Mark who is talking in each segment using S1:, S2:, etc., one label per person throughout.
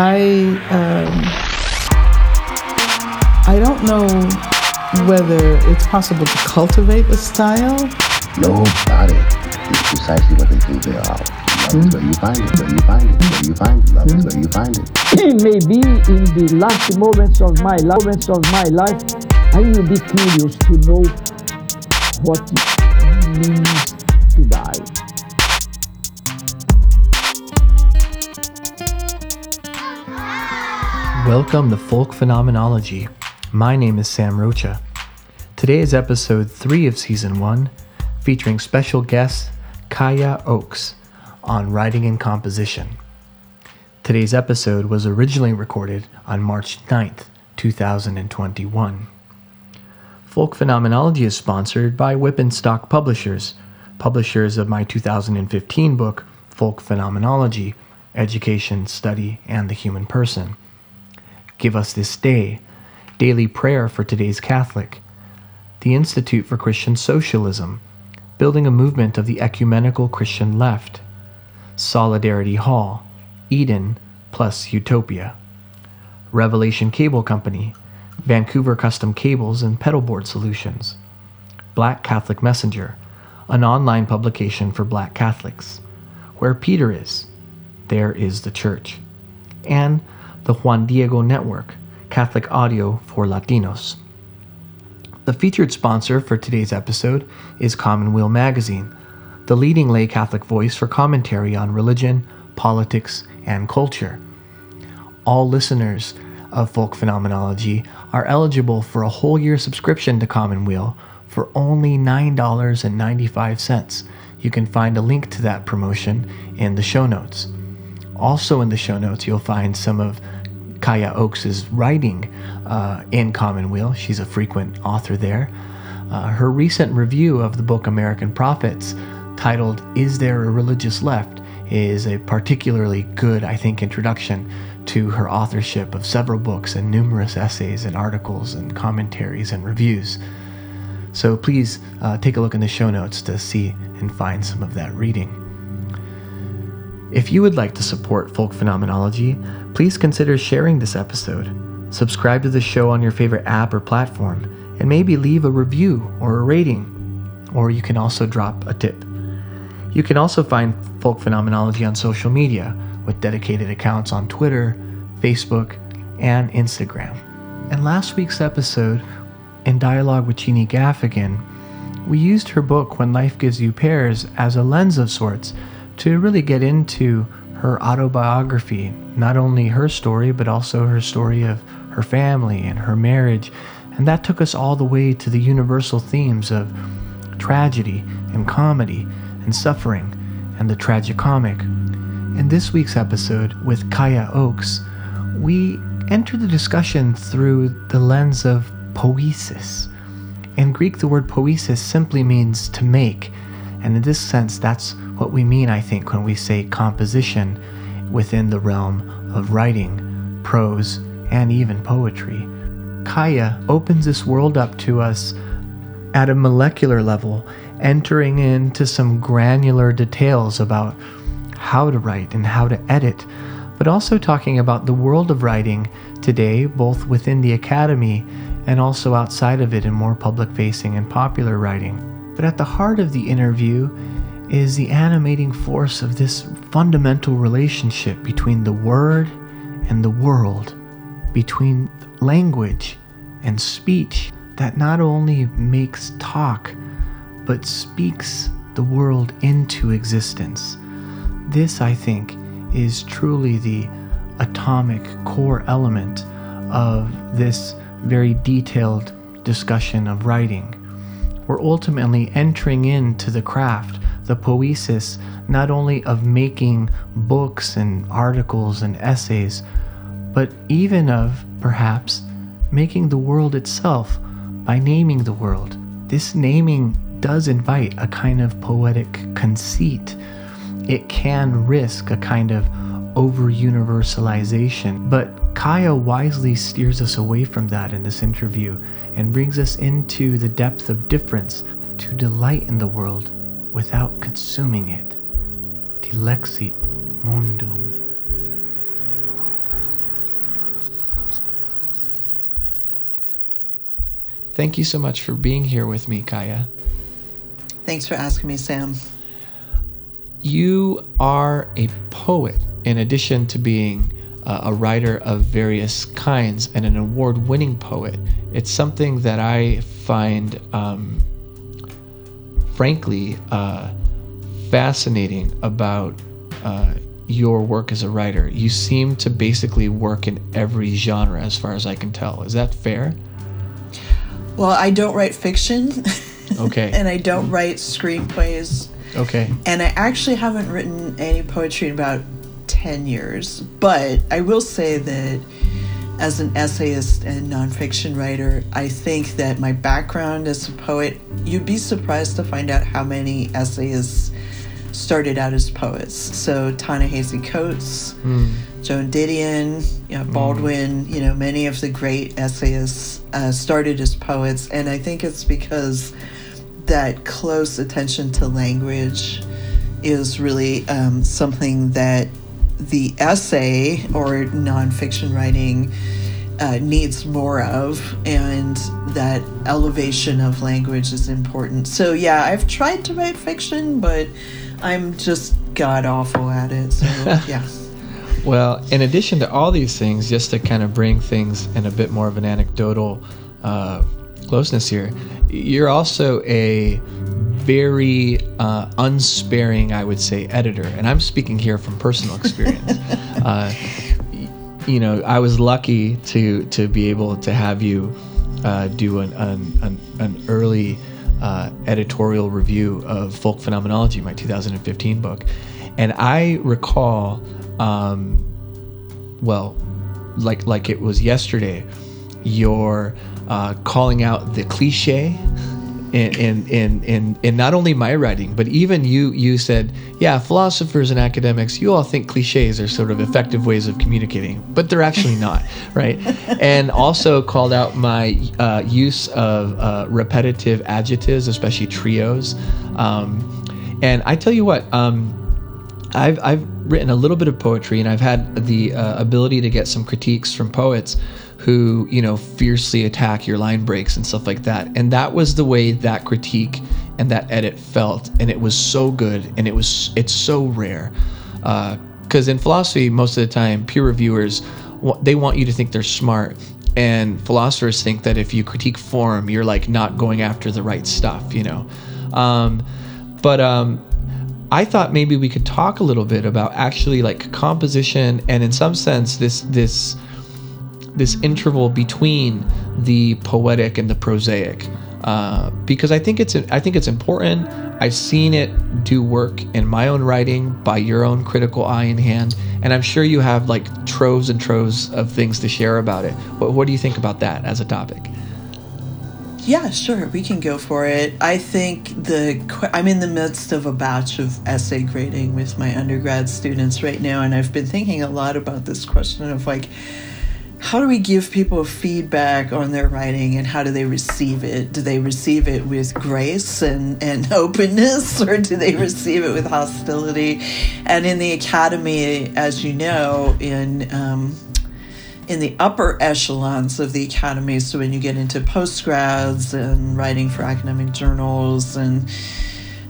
S1: I um, I don't know whether it's possible to cultivate a style.
S2: Nobody is precisely what they think they are. Love is where you find it, where you find it, where you find it. Love is where you find it.
S3: It may be in the last moments of my life, moments of my life, I will be curious to know what it means to die.
S4: Welcome to Folk Phenomenology. My name is Sam Rocha. Today is episode 3 of season 1, featuring special guest Kaya Oakes on writing and composition. Today's episode was originally recorded on March 9th, 2021. Folk Phenomenology is sponsored by Wipf and Stock Publishers, publishers of my 2015 book, Folk Phenomenology Education, Study, and the Human Person. Give Us This Day, Daily Prayer for Today's Catholic, the Institute for Christian Socialism, Building a Movement of the Ecumenical Christian Left, Solidarity Hall, Eden plus Utopia, Revelation Cable Company, Vancouver Custom Cables and Pedalboard Solutions, Black Catholic Messenger, an online publication for Black Catholics. Where Peter is, there is the Church. And the Juan Diego Network, Catholic audio for Latinos. The featured sponsor for today's episode is Commonweal Magazine, the leading lay Catholic voice for commentary on religion, politics, and culture. All listeners of Folk Phenomenology are eligible for a whole year subscription to Commonweal for only $9.95. You can find a link to that promotion in the show notes. Also, in the show notes, you'll find some of Kaya Oakes' writing uh, in Commonweal. She's a frequent author there. Uh, her recent review of the book American Prophets, titled Is There a Religious Left, is a particularly good, I think, introduction to her authorship of several books and numerous essays and articles and commentaries and reviews. So please uh, take a look in the show notes to see and find some of that reading. If you would like to support Folk Phenomenology, please consider sharing this episode. Subscribe to the show on your favorite app or platform, and maybe leave a review or a rating. Or you can also drop a tip. You can also find Folk Phenomenology on social media with dedicated accounts on Twitter, Facebook, and Instagram. In last week's episode, in dialogue with Jeannie Gaffigan, we used her book When Life Gives You Pears as a lens of sorts to really get into her autobiography, not only her story, but also her story of her family and her marriage. And that took us all the way to the universal themes of tragedy and comedy and suffering and the tragicomic. In this week's episode with Kaya Oakes, we enter the discussion through the lens of poesis. In Greek, the word poesis simply means to make, and in this sense, that's what we mean, I think, when we say composition within the realm of writing, prose, and even poetry. Kaya opens this world up to us at a molecular level, entering into some granular details about how to write and how to edit, but also talking about the world of writing today, both within the academy and also outside of it in more public facing and popular writing. But at the heart of the interview is the animating force of this fundamental relationship between the word and the world, between language and speech that not only makes talk, but speaks the world into existence. This, I think, is truly the atomic core element of this very detailed discussion of writing. We're ultimately entering into the craft the poesis, not only of making books and articles and essays, but even of, perhaps, making the world itself by naming the world. This naming does invite a kind of poetic conceit. It can risk a kind of over universalization, but Kaya wisely steers us away from that in this interview and brings us into the depth of difference to delight in the world without consuming it. Dilexit mundum. Thank you so much for being here with me, Kaya.
S1: Thanks for asking me, Sam.
S4: You are a poet in addition to being uh, a writer of various kinds and an award winning poet. It's something that I find, um, frankly, uh, fascinating about uh, your work as a writer. You seem to basically work in every genre, as far as I can tell. Is that fair?
S1: Well, I don't write fiction.
S4: Okay.
S1: and I don't write screenplays.
S4: Okay.
S1: And I actually haven't written any poetry about 10 years. But I will say that as an essayist and nonfiction writer, I think that my background as a poet, you'd be surprised to find out how many essayists started out as poets. So Ta-Nehisi Coates, Joan Didion, you know, Baldwin, you know, many of the great essayists uh, started as poets. And I think it's because that close attention to language is really um, something that the essay or nonfiction writing uh, needs more of, and that elevation of language is important. So, yeah, I've tried to write fiction, but I'm just god awful at it. So, yeah.
S4: Well, in addition to all these things, just to kind of bring things in a bit more of an anecdotal uh, closeness here, you're also a very uh, unsparing, I would say, editor. And I'm speaking here from personal experience. uh, you know, I was lucky to to be able to have you uh, do an, an, an, an early uh, editorial review of Folk Phenomenology, my 2015 book. And I recall, um, well, like like it was yesterday, your uh, calling out the cliche in, in in in in not only my writing, but even you you said, yeah, philosophers and academics, you all think cliches are sort of effective ways of communicating, but they're actually not, right? And also called out my uh, use of uh, repetitive adjectives, especially trios. Um, and I tell you what. Um, I've, I've written a little bit of poetry and I've had the uh, ability to get some critiques from poets who, you know, fiercely attack your line breaks and stuff like that. And that was the way that critique and that edit felt. And it was so good and it was, it's so rare. Because in philosophy, most of the time, peer reviewers, they want you to think they're smart. And philosophers think that if you critique form, you're like not going after the right stuff, you know. Um, but um, I thought maybe we could talk a little bit about actually like composition and in some sense this this this interval between the poetic and the prosaic uh, because I think it's I think it's important. I've seen it do work in my own writing by your own critical eye and hand, and I'm sure you have like troves and troves of things to share about it. What, what do you think about that as a topic?
S1: Yeah, sure, we can go for it. I think the I'm in the midst of a batch of essay grading with my undergrad students right now, and I've been thinking a lot about this question of like, how do we give people feedback on their writing and how do they receive it? Do they receive it with grace and, and openness, or do they receive it with hostility? And in the academy, as you know, in um, in the upper echelons of the academy. So when you get into postgrads and writing for academic journals and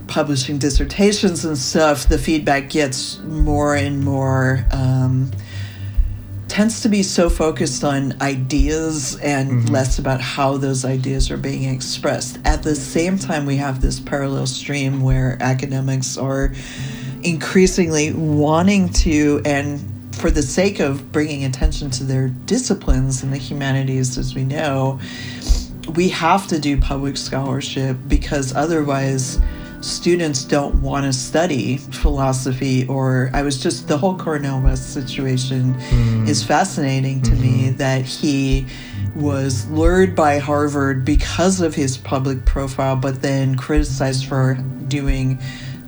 S1: publishing dissertations and stuff, the feedback gets more and more. Um, tends to be so focused on ideas and mm-hmm. less about how those ideas are being expressed. At the same time, we have this parallel stream where academics are increasingly wanting to and for the sake of bringing attention to their disciplines and the humanities as we know we have to do public scholarship because otherwise students don't want to study philosophy or i was just the whole cornel west situation hmm. is fascinating to me mm-hmm. that he was lured by harvard because of his public profile but then criticized for doing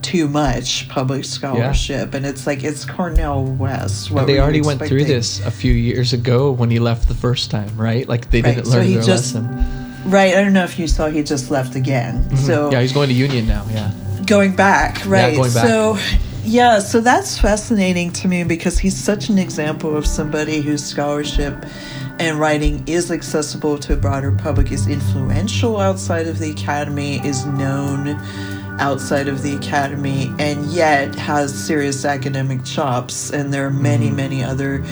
S1: too much public scholarship. And it's like it's cornel west. What
S4: they already went through this a few years ago when he left the first time, right? Like they
S1: Right,
S4: didn't
S1: so
S4: learn
S1: he
S4: their
S1: just-
S4: lesson.
S1: Right i don't know if you saw he just left again so
S4: Mm-hmm. Yeah, he's going to Union now. Yeah.
S1: going back right Yeah,
S4: going back.
S1: so yeah so that's fascinating to me because he's such an example of somebody whose scholarship and writing is accessible to a broader public, is influential outside of the academy, is known outside of the academy, and yet has serious academic chops. And there are many, many other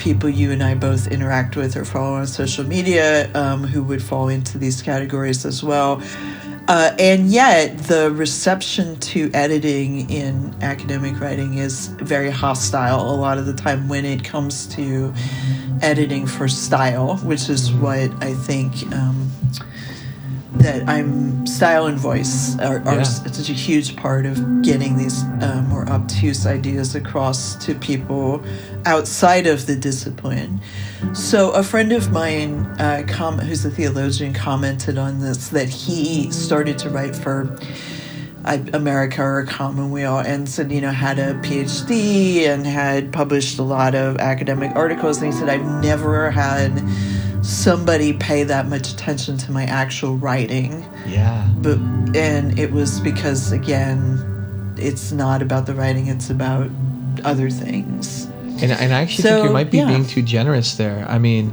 S1: people you and I both interact with or follow on social media um, who would fall into these categories as well. Uh, and yet, the reception to editing in academic writing is very hostile a lot of the time when it comes to editing for style, which is what I think. Um, that I'm style and voice are, are
S4: Yeah.
S1: such a huge part of getting these uh, more obtuse ideas across to people outside of the discipline. So a friend of mine, uh, com- who's a theologian, commented on this that he started to write for America or Commonweal and said, you know, had a PhD and had published a lot of academic articles. And he said, I've never had somebody pay that much attention to my actual writing
S4: Yeah.
S1: but and it was because again it's not about the writing it's about other things
S4: And, and I actually think you might be
S1: yeah.
S4: being too generous there. I mean,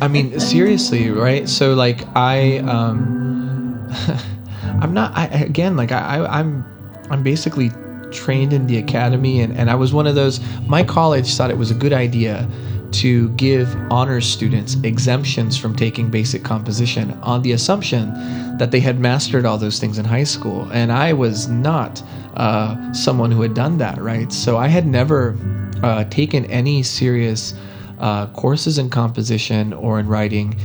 S4: I mean seriously, right? So like I, um, I'm not. I again like I, I I'm I'm basically trained in the academy, and and I was one of those. My college thought it was a good idea to give honors students exemptions from taking basic composition on the assumption that they had mastered all those things in high school. And i was not uh, someone who had done that right? So i had never uh, taken any serious uh, courses in composition or in writing.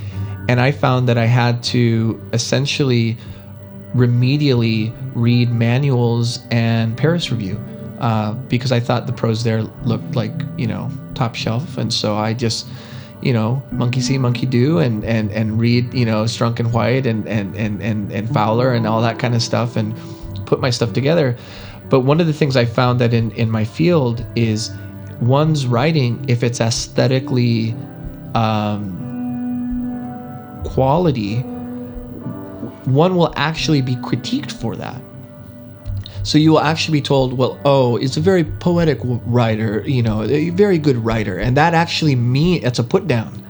S4: And i found that i had to essentially remedially read manuals and paris review uh, because I thought the pros there looked like you know top shelf, and so I just you know monkey see, monkey do, and and and read you know Strunk and White and and and and and Fowler and all that kind of stuff, and put my stuff together. But one of the things I found that in in my field is one's writing if it's aesthetically um, quality, one will actually be critiqued for that. So you will actually be told, well, oh, it's a very poetic writer, you know, a very good writer, and that actually mean it's a put down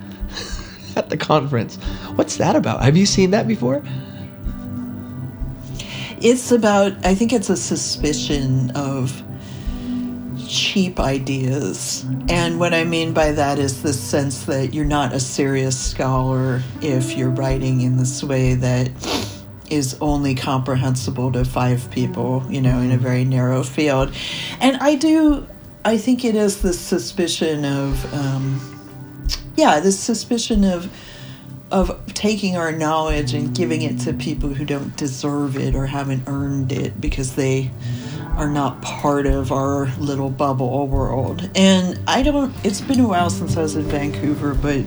S4: at the conference. What's that about? Have you seen that before?
S1: it's about i think it's a suspicion of cheap ideas and what i mean by that is the sense that you're not a serious scholar if you're writing in this way that is only comprehensible to five people you know in a very narrow field and i do i think it is this suspicion of um, yeah this suspicion of of taking our knowledge and giving it to people who don't deserve it or haven't earned it because they are not part of our little bubble world. And I don't, it's been a while since I was in Vancouver, but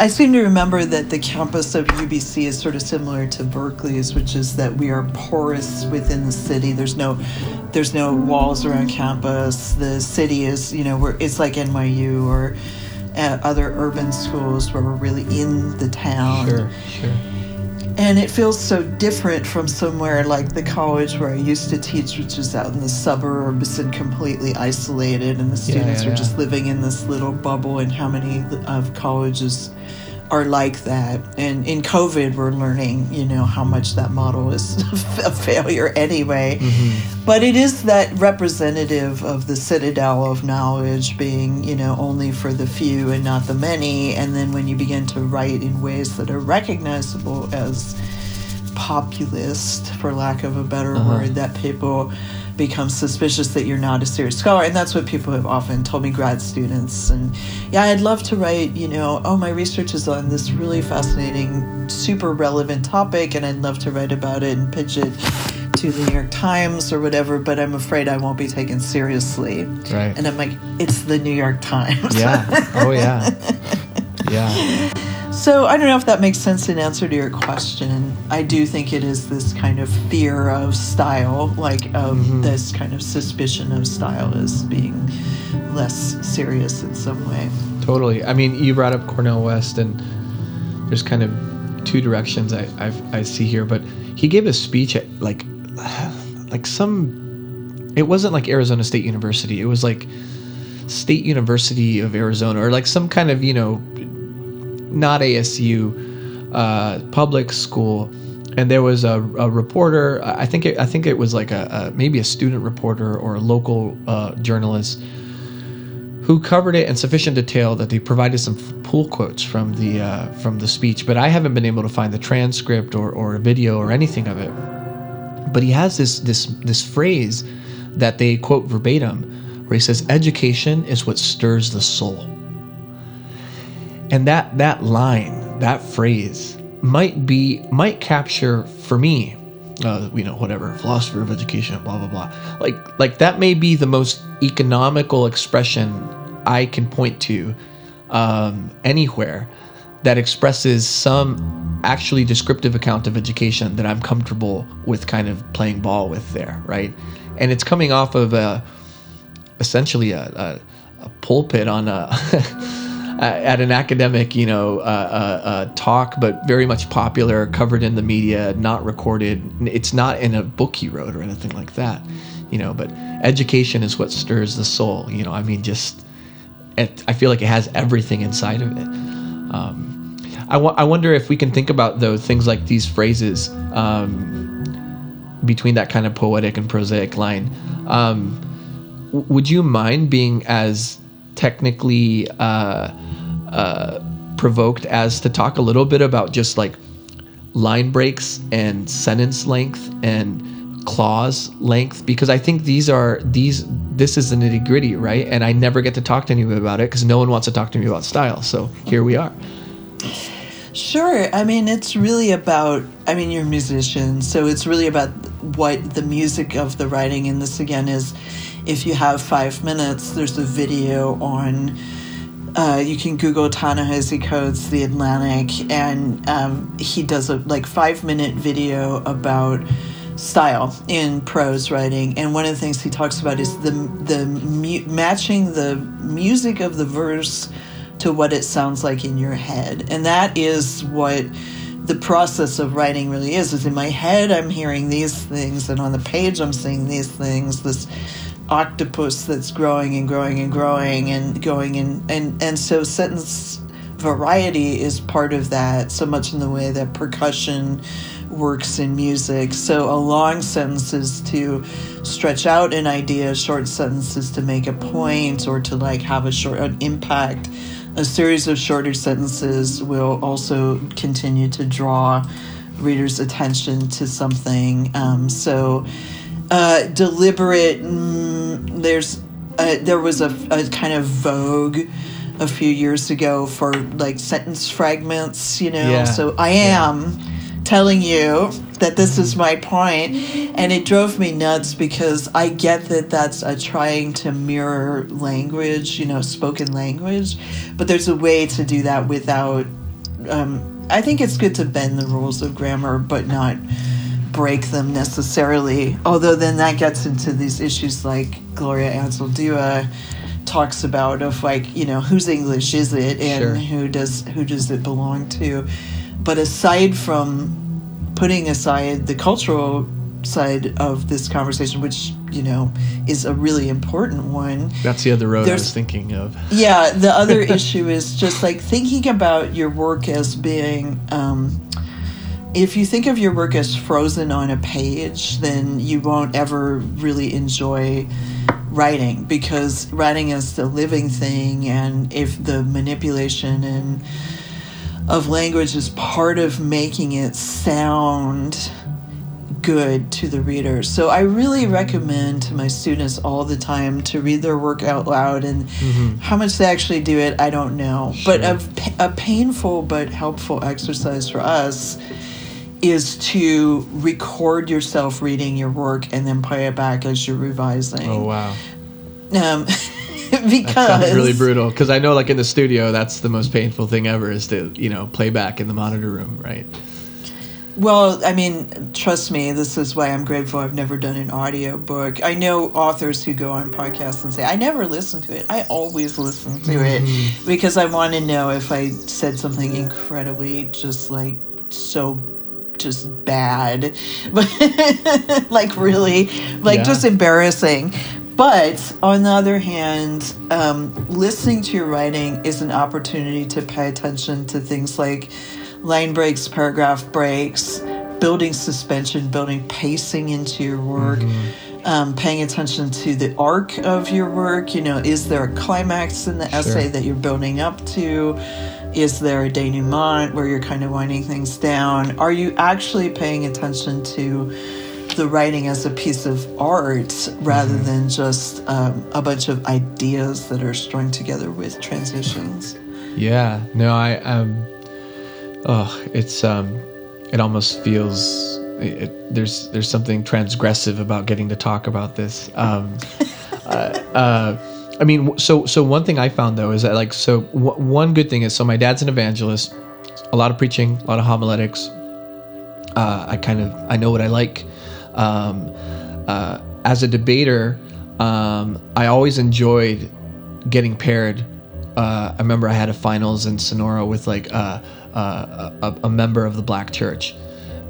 S1: I seem to remember that the campus of UBC is sort of similar to Berkeley's, which is that we are porous within the city. There's no, there's no walls around campus. The city is, you know, we're, it's like NYU or at other urban schools where we're really in the town.
S4: Sure, sure.
S1: And it feels so different from somewhere like the college where I used to teach, which is out in the suburbs and completely isolated, and the students
S4: yeah,
S1: are
S4: yeah.
S1: just living in this little bubble. And how many of colleges are like that? And in COVID, we're learning, you know, how much that model is a failure anyway.
S4: Mm-hmm.
S1: But it is that representative of the citadel of knowledge being, you know, only for the few and not the many. And then when you begin to write in ways that are recognizable as populist, for lack of a better uh-huh. word, that people become suspicious that you're not a serious scholar. And that's what people have often told me, grad students. And yeah, I'd love to write, you know, oh, my research is on this really fascinating, super relevant topic, and I'd love to write about it and pitch it to the New York Times or whatever, but I'm afraid I won't be taken seriously.
S4: Right.
S1: And I'm like, it's the New York Times.
S4: Yeah. Oh yeah. Yeah.
S1: So I don't know if that makes sense in answer to your question. I do think it is this kind of fear of style, like of
S4: Mm-hmm.
S1: this kind of suspicion of style as being less serious in some way.
S4: Totally. I mean, you brought up Cornel West, and there's kind of two directions I I've, I see here. But he gave a speech at like like some. It wasn't like Arizona State University. It was like State University of Arizona, or like some kind of you know not ASU, uh, public school, and there was a, a reporter. I think it, I think it was like a, a maybe a student reporter or a local uh, journalist who covered it in sufficient detail that they provided some pull quotes from the uh, from the speech. But I haven't been able to find the transcript or, or a video or anything of it. But he has this this this phrase that they quote verbatim, where he says, "Education is what stirs the soul." And that that line, that phrase, might be might capture for me uh, you know, whatever, philosopher of education, blah blah blah. Like like that may be the most economical expression I can point to um, anywhere that expresses some actually descriptive account of education that I'm comfortable with kind of playing ball with there, right? And it's coming off of a essentially a, a, a pulpit on a at an academic, you know, uh, uh, uh, talk, but very much popular, covered in the media, not recorded. It's not in a book he wrote or anything like that, you know. But education is what stirs the soul. You know, I mean, just it, I feel like it has everything inside of it. Um, I, w- I wonder if we can think about those things like these phrases um, between that kind of poetic and prosaic line. Um, would you mind being as technically uh, uh, provoked as to talk a little bit about just like line breaks and sentence length and clause length because I think these are these this is the nitty gritty, right? And I never get to talk to anyone about it because no one wants to talk to me about style. So here we are.
S1: Sure. I mean, it's really about, I mean, you're a musician, so it's really about what the music of the writing. And this again is if you have five minutes, there's a video on. Uh, you can Google Ta-Nehisi The Atlantic, and um, he does a like five minute video about style in prose writing. And one of the things he talks about is the the mu- matching the music of the verse to what it sounds like in your head, and that is what the process of writing really is. Is in my head, I'm hearing these things, and on the page, I'm seeing these things. This octopus that's growing and growing and growing and going and and and so sentence variety is part of that so much in the way that percussion works in music. So a long sentence is to stretch out an idea short sentences to make a point or to like have a short an impact. A series of shorter sentences will also continue to draw readers attention to something um, so uh, deliberate. Mm, there's uh, there was a, a kind of vogue a few years ago for like sentence fragments, you know.
S4: Yeah.
S1: So I am telling you that this is my point, and it drove me nuts because I get that that's a trying to mirror language, you know, spoken language, but there's a way to do that without. Um, I think it's good to bend the rules of grammar, but not break them necessarily. Although then that gets into these issues like Gloria Ansel Anzaldúa talks about of like you know whose English is it and
S4: Sure.
S1: who does who does it belong to. But aside from putting aside the cultural side of this conversation, which you know is a really important one,
S4: That's the other road I was thinking of.
S1: yeah, the other issue is just like thinking about your work as being. Um, if you think of your work as frozen on a page, then you won't ever really enjoy writing because writing is the living thing, and if the manipulation and of language is part of making it sound good to the reader. So I really recommend to my students all the time to read their work out loud and mm-hmm. how much they actually do it, I don't know. But a, a painful but helpful exercise for us is to record yourself reading your work and then play it back as you're revising.
S4: Oh wow,
S1: Um, because
S4: sounds really brutal. Because I know, like in the studio, that's the most painful thing ever is to you know play back in the monitor room, right?
S1: Well, I mean, trust me, this is why I'm grateful I've never done an audio book. I know authors who go on podcasts and say, I never listen to it. I always listen to it because I want to know if I said something incredibly just like so just bad, but like really, like
S4: Yeah.
S1: just embarrassing. but on the other hand, um, listening to your writing is an opportunity to pay attention to things like line breaks, paragraph breaks, building suspension, building pacing into your work. Um, paying attention to the arc of your work. You know, is there a climax in the essay that you're building up to? Is there a denouement where you're kind of winding things down? Are you actually paying attention to the writing as a piece of art rather than just um, a bunch of ideas that are strung together with transitions?
S4: Yeah, no, I um, oh, it's um, it almost feels it, there's there's something transgressive about getting to talk about this. Um, uh, uh, I mean, so so one thing I found though is that like so w- one good thing is so my dad's an evangelist, a lot of preaching, a lot of homiletics. Uh, I kind of I know what I like. Um, uh, as a debater, um, I always enjoyed getting paired. Uh, I remember I had a finals in Sonora with like uh, uh, a, a member of the Black Church,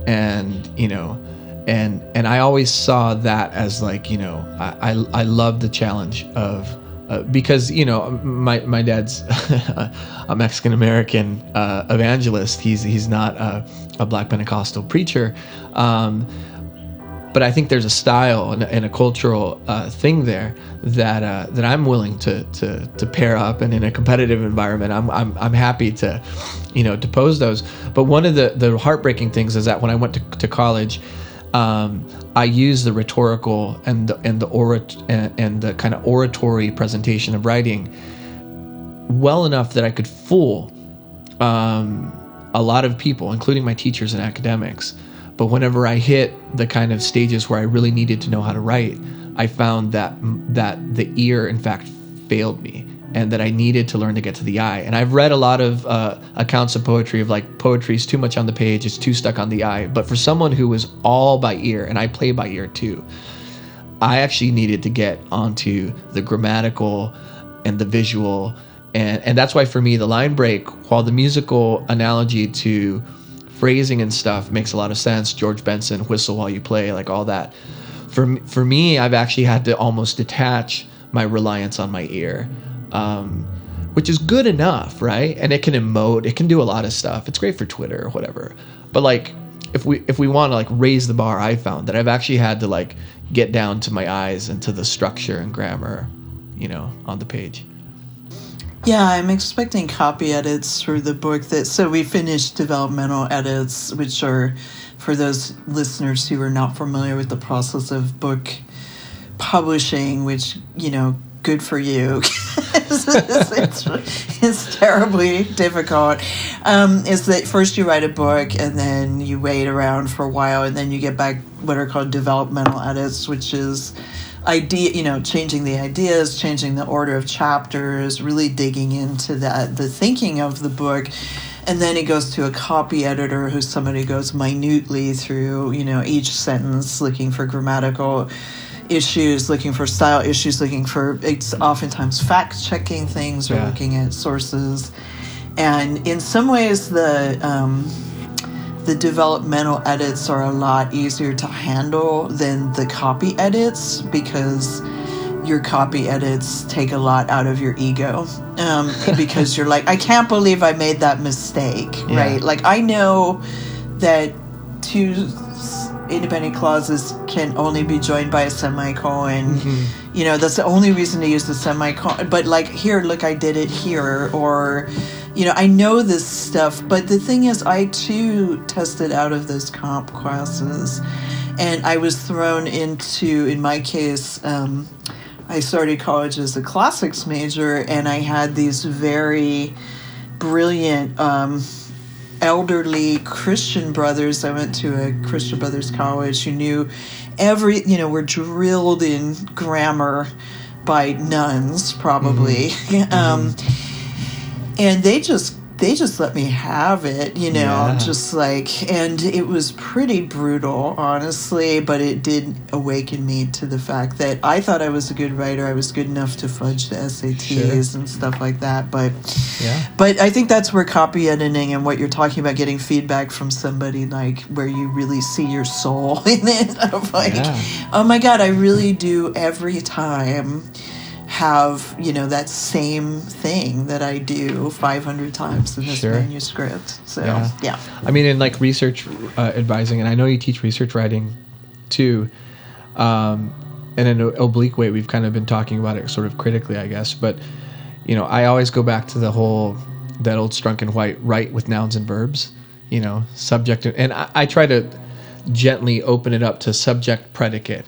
S4: and you know, and and I always saw that as like you know I I, I love the challenge of uh, because you know my my dad's a Mexican American uh, evangelist. He's he's not a, a Black Pentecostal preacher. Um, but I think there's a style and, and a cultural uh, thing there that uh, that I'm willing to, to to pair up, and in a competitive environment, I'm I'm, I'm happy to, you know, to pose those. But one of the the heartbreaking things is that when I went to, to college, um, I used the rhetorical and the, and the orat and, and the kind of oratory presentation of writing well enough that I could fool um, a lot of people, including my teachers and academics. But whenever I hit the kind of stages where I really needed to know how to write, I found that that the ear, in fact, failed me, and that I needed to learn to get to the eye. And I've read a lot of uh, accounts of poetry of like poetry is too much on the page, it's too stuck on the eye. But for someone who was all by ear, and I play by ear too, I actually needed to get onto the grammatical and the visual. And, and that's why for me the line break while the musical analogy to phrasing and stuff makes a lot of sense. George Benson, whistle while you play, like all that. For for me, I've actually had to almost detach my reliance on my ear, um, which is good enough, right? And it can emote, it can do a lot of stuff. It's great for Twitter or whatever. But like, if we if we want to like raise the bar, I found that I've actually had to like get down to my eyes and to the structure and grammar, you know, on the page.
S1: Yeah, I'm expecting copy edits for the book that so we finished developmental edits, which are for those listeners who are not familiar with the process of book publishing, which, you know, good for you. it's, it's, terribly difficult. Um, is that first you write a book and then you wait around for a while and then you get back what are called developmental edits, which is idea you know changing the ideas changing the order of chapters really digging into that the thinking of the book and then it goes to a copy editor who's somebody who goes minutely through you know each sentence looking for grammatical issues looking for style issues looking for it's oftentimes fact checking things or yeah. looking at sources and in some ways the um, the developmental edits are a lot easier to handle than the copy edits because your copy edits take a lot out of your ego um, because you're like, I can't believe I made that mistake, yeah. right? Like, I know that two independent clauses can only be joined by a semicolon. Mm-hmm. You know, that's the only reason to use the semicolon. But, like, here, look, I did it here, or you know, I know this stuff, but the thing is, I too tested out of those comp classes, and I was thrown into, in my case, um, I started college as a classics major, and I had these very brilliant. Um, elderly Christian brothers. I went to a Christian brothers college who knew every, you know, were drilled in grammar by nuns, probably. Mm-hmm. um, mm-hmm and they just they just let me have it, you know,
S4: Yeah.
S1: just like, and it was pretty brutal, honestly, but it did awaken me to the fact that I thought I was a good writer. I was good enough to fudge the SATs and stuff like that, but
S4: Yeah.
S1: but I think that's where copy editing and what you're talking about, getting feedback from somebody like where you really see your soul in it. Of like,
S4: Yeah.
S1: oh my god, I really do every time have you know that same thing that I do 500 times in this
S4: Sure.
S1: manuscript. So
S4: Yeah.
S1: yeah,
S4: I mean, in like research uh, advising, and I know you teach research writing too. Um, in an oblique way, we've kind of been talking about it sort of critically, I guess. But you know, I always go back to the whole that old Strunk and White write with nouns and verbs. You know, subject and, and I, I try to gently open it up to subject predicate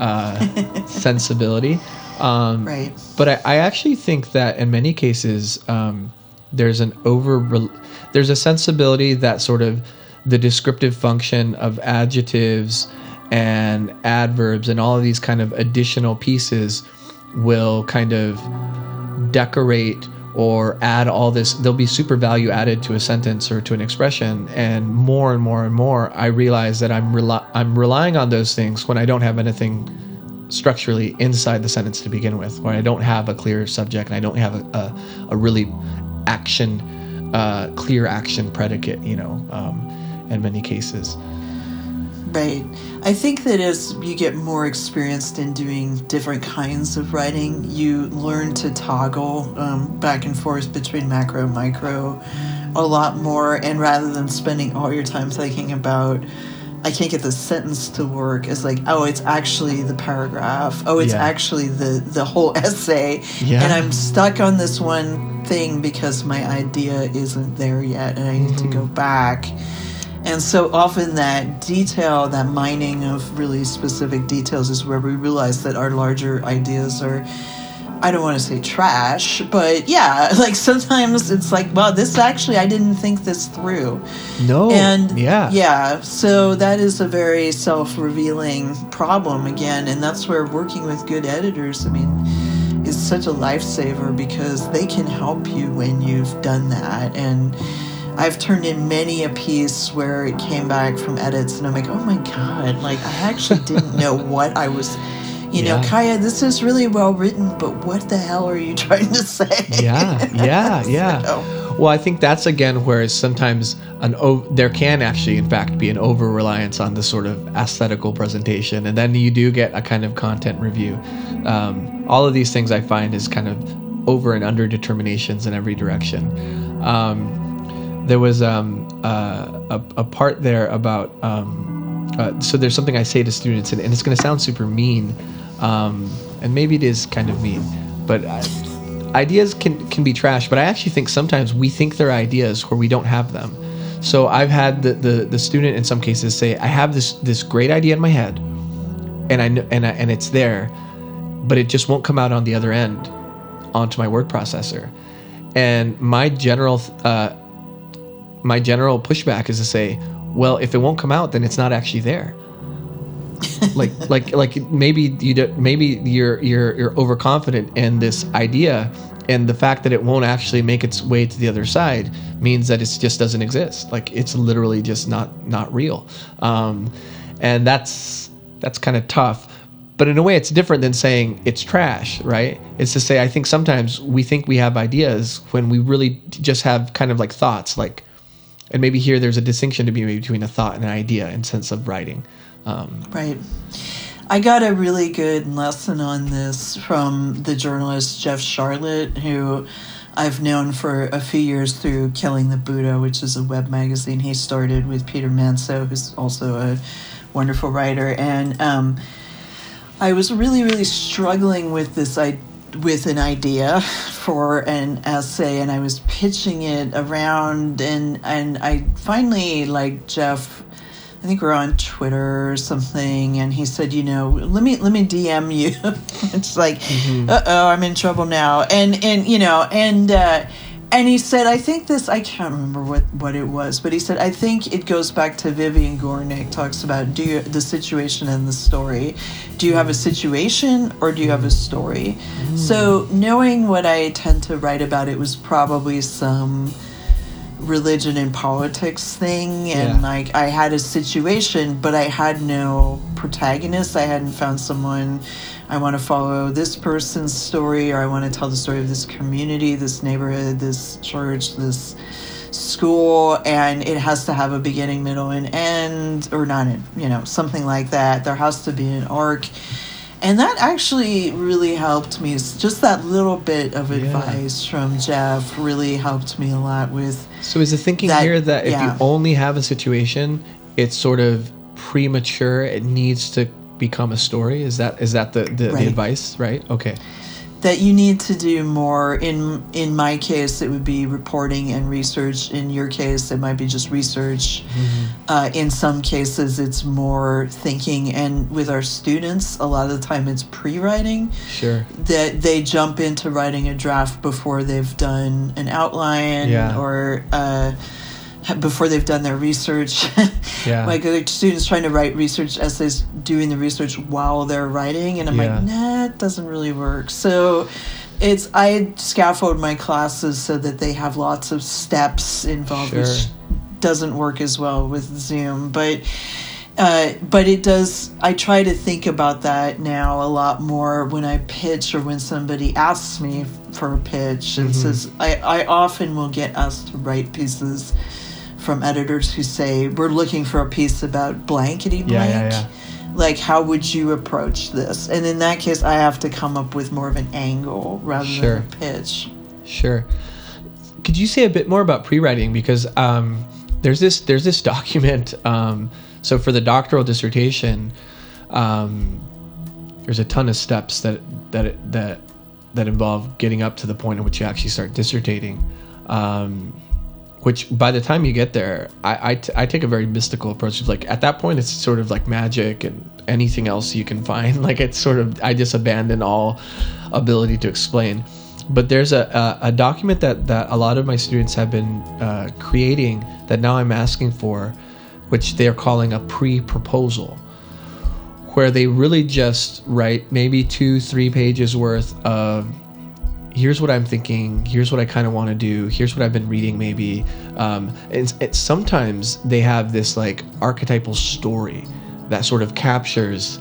S4: uh, sensibility. Um,
S1: right.
S4: but I, I actually think that in many cases um, there's an over there's a sensibility that sort of the descriptive function of adjectives and adverbs and all of these kind of additional pieces will kind of decorate or add all this there'll be super value added to a sentence or to an expression and more and more and more i realize that i'm rely- i'm relying on those things when i don't have anything structurally inside the sentence to begin with, where I don't have a clear subject and I don't have a, a, a really action, uh, clear action predicate, you know, um, in many cases.
S1: Right. I think that as you get more experienced in doing different kinds of writing, you learn to toggle um, back and forth between macro and micro a lot more. And rather than spending all your time thinking about, I can't get the sentence to work, it's like, oh, it's actually the paragraph. Oh, it's
S4: Yeah.
S1: actually the, the whole essay.
S4: Yeah.
S1: And I'm stuck on this one thing because my idea isn't there yet and I need to go mm-hmm. back. And so often that detail, that mining of really specific details is where we realize that our larger ideas are, I don't want to say trash, but yeah, like sometimes it's like, well, this actually, I didn't think this through.
S4: No.
S1: And
S4: yeah.
S1: yeah, so that is a very self revealing problem again. And that's where working with good editors, I mean, is such a lifesaver because they can help you when you've done that. And I've turned in many a piece where it came back from edits, and I'm like, oh my God, like I actually didn't know what I was. You know, Kaya, this is really well written, but what the hell are you trying to say?
S4: Yeah, yeah, yeah. Well, I think that's again where sometimes an o- there can actually, in fact, be an over reliance on the sort of aesthetical presentation, and then you do get a kind of content review. Um, all of these things I find is kind of over and under determinations in every direction. Um, there was um, uh, a, a part there about um, uh, so there's something I say to students, and, and it's going to sound super mean, um, and maybe it is kind of mean, but I, ideas can can be trash. But I actually think sometimes we think they're ideas where we don't have them. So I've had the, the, the student in some cases say, I have this this great idea in my head, and I and I, and it's there, but it just won't come out on the other end onto my word processor. And my general uh, my general pushback is to say, well, if it won't come out, then it's not actually there. Like like like maybe you do, maybe you're you're you're overconfident in this idea and the fact that it won't actually make its way to the other side means that it just doesn't exist. Like it's literally just not not real. Um, and that's that's kind of tough. But in a way it's different than saying it's trash right? It's to say i think sometimes we think we have ideas when we really just have kind of like thoughts like and maybe here there's a distinction to be made between a thought and an idea in sense of writing um,
S1: Right. I got a really good lesson on this from the journalist Jeff Sharlet, who I've known for a few years through Killing the Buddha, which is a web magazine he started with Peter Manseau, who's also a wonderful writer. And um, I was really, really struggling with this I with an idea for an essay and I was pitching it around and and I finally like Jeff I think we're on Twitter or something, and he said, you know, let me let me DM you. it's like, uh oh, I'm in trouble now, and and you know, and uh, and he said, I think this, I can't remember what what it was, but he said, I think it goes back to Vivian Gornick talks about do you the situation and the story. Do you have a situation or do you have a story? So knowing what I tend to write about, it was probably some religion and politics thing and
S4: Yeah.
S1: like I had a situation but I had no protagonist. I hadn't found someone I want to follow this person's story or I want to tell the story of this community, this neighborhood, this church, this school and it has to have a beginning, middle and end or not you know, something like that. There has to be an arc. And that actually really helped me. Just that little bit of advice from Jeff really helped me a lot with
S4: So is the thinking
S1: That-
S4: here that if
S1: yeah.
S4: you only have a situation, it's sort of premature. It needs to become a story. Is that is that the the,
S1: Right.
S4: the advice? Right. Okay.
S1: That you need to do more. In in my case it would be reporting and research. In your case it might be just research. Uh, in some cases it's more thinking. And with our students a lot of the time it's pre-writing.
S4: Sure.
S1: that they jump into writing a draft before they've done an outline
S4: Yeah.
S1: or uh, before they've done their research.
S4: Yeah.
S1: like the students trying to write research essays, doing the research while they're writing, and I'm
S4: Yeah.
S1: like, nah, it doesn't really work. So. It's I scaffold my classes so that they have lots of steps involved,
S4: Sure.
S1: which doesn't work as well with Zoom. But uh, but it does. I try to think about that now a lot more when I pitch or when somebody asks me for a pitch and says, I, I often will get asked to write pieces from editors who say, We're looking for a piece about blankety blank.
S4: Yeah, yeah, yeah.
S1: Like, how would you approach this? And in that case, I have to come up with more of an angle rather
S4: Sure.
S1: than a pitch.
S4: Sure. Could you say a bit more about pre-writing because um, there's this there's this document. Um, so for the doctoral dissertation, um, there's a ton of steps that that that that involve getting up to the point at which you actually start dissertating. Um, which by the time you get there, I, I, t- I take a very mystical approach. Of like at that point, it's sort of like magic and anything else you can find. Like it's sort of I just abandon all ability to explain. But there's a, a, a document that, that a lot of my students have been uh, creating that now I'm asking for, which they're calling a pre-proposal, where they really just write maybe two, three pages worth of here's what I'm thinking. Here's what I kind of want to do. Here's what I've been reading, maybe. Um, it's, it's sometimes they have this like archetypal story that sort of captures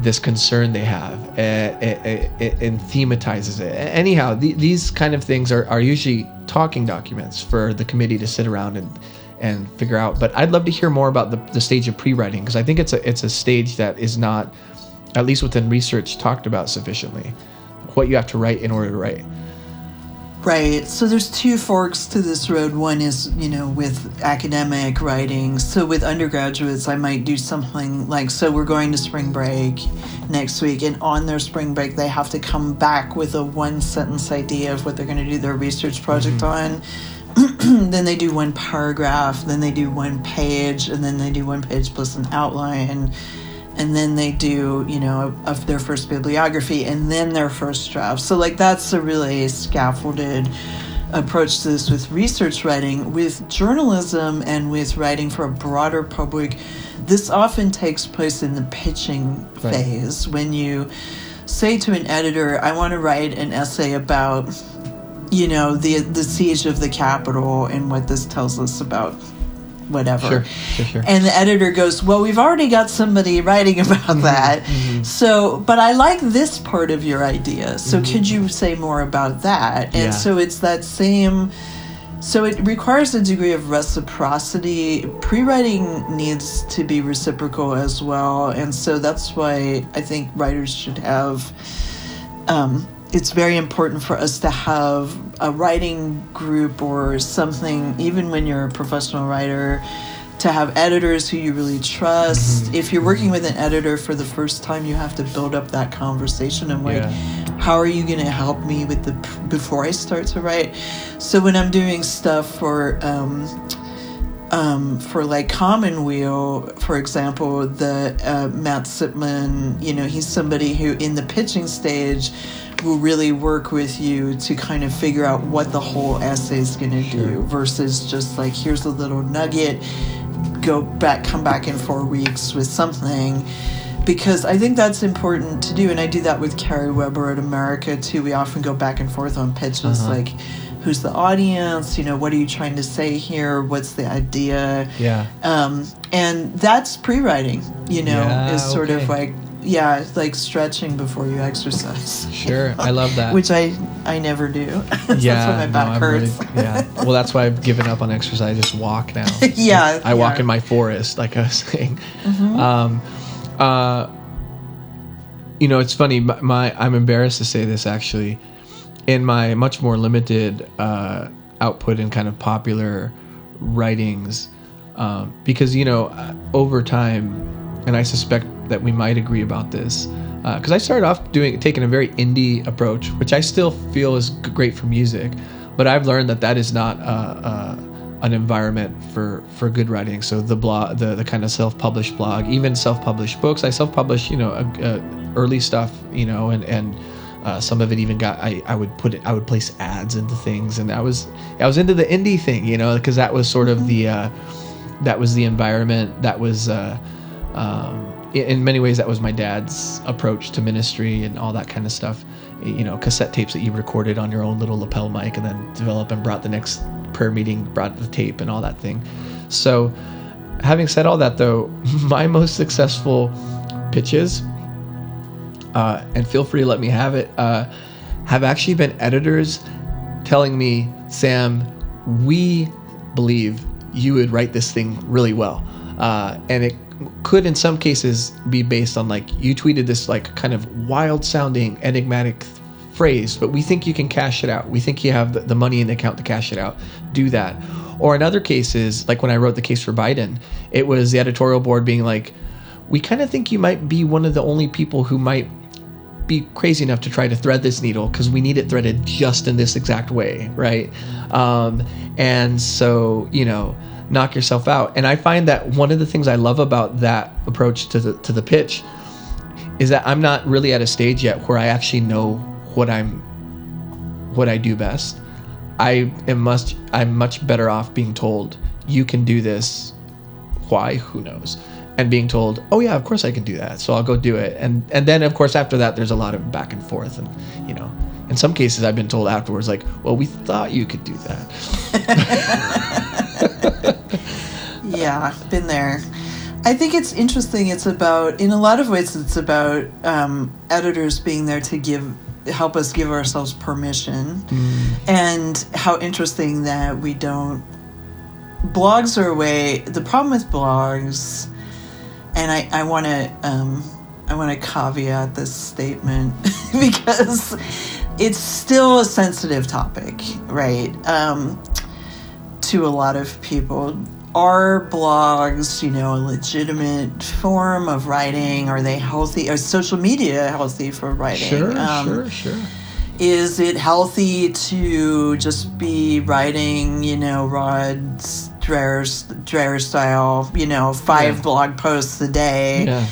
S4: this concern they have uh, uh, and thematizes it. Anyhow, the, these kind of things are, are usually talking documents for the committee to sit around and and figure out. But I'd love to hear more about the, the stage of pre-writing because I think it's a it's a stage that is not, at least within research, talked about sufficiently. What you have to write in order to write.
S1: Right. So there's two forks to this road. One is, you know, with academic writing. So with undergraduates, I might do something like so we're going to spring break next week and on their spring break they have to come back with a one sentence idea of what they're going to do their research project mm-hmm. on. then they do one paragraph, then they do one page, and then they do one page plus an outline and then they do you know of their first bibliography and then their first draft. So like that's a really scaffolded approach to this with research writing. With journalism and with writing for a broader public this often takes place in the pitching
S4: Right.
S1: phase. When you say to an editor i want to write an essay about you know the the siege of the capitol and what this tells us about whatever
S4: Sure, sure, sure.
S1: and the editor goes, Well, we've already got somebody writing about
S4: Mm-hmm,
S1: that. So, but I like this part of your idea. So, could you say more about that? And
S4: Mm-hmm. Yeah.
S1: so it's that same. So it requires a degree of reciprocity. Pre-writing needs to be reciprocal as well, and so that's why I think writers should have. Um, it's very important for us to have a writing group or something, even when you're a professional writer, to have editors who you really trust. If you're working with an editor for the first time, you have to build up that conversation and like,
S4: Yeah.
S1: how are you going to help me with the before I start to write? So when I'm doing stuff for um, um, for like Commonweal, for example, the uh, Matt Sitman, you know, he's somebody who in the pitching stage will really work with you to kind of figure out what the whole essay is going to do versus just like here's a little nugget, go back, come back in four weeks with something. Because I think that's important to do, and I do that with Kerry Weber at America too. We often go back and forth on pitches, like, who's the audience you know what are you trying to say here what's the idea
S4: Yeah.
S1: um, and that's pre-writing you know
S4: Yeah,
S1: is sort of like yeah it's like stretching before you exercise
S4: Sure. I love that.
S1: which i i never do that's
S4: yeah.
S1: why my
S4: no,
S1: back
S4: I'm
S1: hurts
S4: really- yeah. Well, that's why I've given up on exercise. I just walk now.
S1: yeah
S4: I walk
S1: yeah.
S4: in my forest, like I was saying.
S1: Mm-hmm.
S4: Um, uh, you know, it's funny. My, my I'm embarrassed to say this actually. In my much more limited uh, output and kind of popular writings, um, because you know, uh, over time, and I suspect that we might agree about this, because I started off doing taking a very indie approach, which I still feel is great for music, but I've learned that that is not. Uh, uh, an environment for for good writing. So the blog, the the kind of self-published blog, even self-published books. I self-publish, you know, uh, uh, early stuff, you know, and and uh, some of it even got. I I would put it. I would place ads into things, and I was I was into the indie thing, you know, because that was sort of the uh, that was the environment. That was. Uh, um, in- many ways, that was my dad's approach to ministry and all that kind of stuff. You know, cassette tapes that you recorded on your own little lapel mic, and then develop and brought the next prayer meeting, brought the tape and all that thing. So, having said all that, though, my most successful pitches, uh, and feel free to let me have it, uh, have actually been editors telling me, Sam, we believe you would write this thing really well. Uh, and it could, in some cases, be based on like you tweeted this like kind of wild sounding, enigmatic phrase, but we think you can cash it out. We think you have the, the money in the account to cash it out. Do that. Or in other cases, like when I wrote the case for Biden, it was the editorial board being like, we kind of think you might be one of the only people who might be crazy enough to try to thread this needle because we need it threaded just in this exact way, right? Um, and so, you know, knock yourself out. And I find that one of the things I love about that approach to the to the pitch is that I'm not really at a stage yet where I actually know what I'm what I do best. I am much I'm much better off being told you can do this. Why? Who knows? And being told, oh yeah, of course I can do that. So I'll go do it. And and then of course after that there's a lot of back and forth and you know in some cases I've been told afterwards like, well we thought you could do that.
S1: yeah been there. I think it's interesting it's about in a lot of ways it's about um, editors being there to give help us give ourselves permission. And how interesting that we don't blogs are a way the problem with blogs and i i want to um i want to caveat this statement because it's still a sensitive topic right? Um to a lot of people. Are blogs, you know, a legitimate form of writing? Are they healthy? Are social media healthy for writing? Sure, um,
S4: sure, sure.
S1: Is it healthy to just be writing, you know, Rod Dreher, Dreher style, you know, five
S4: Yeah.
S1: blog posts a day?
S4: Yeah.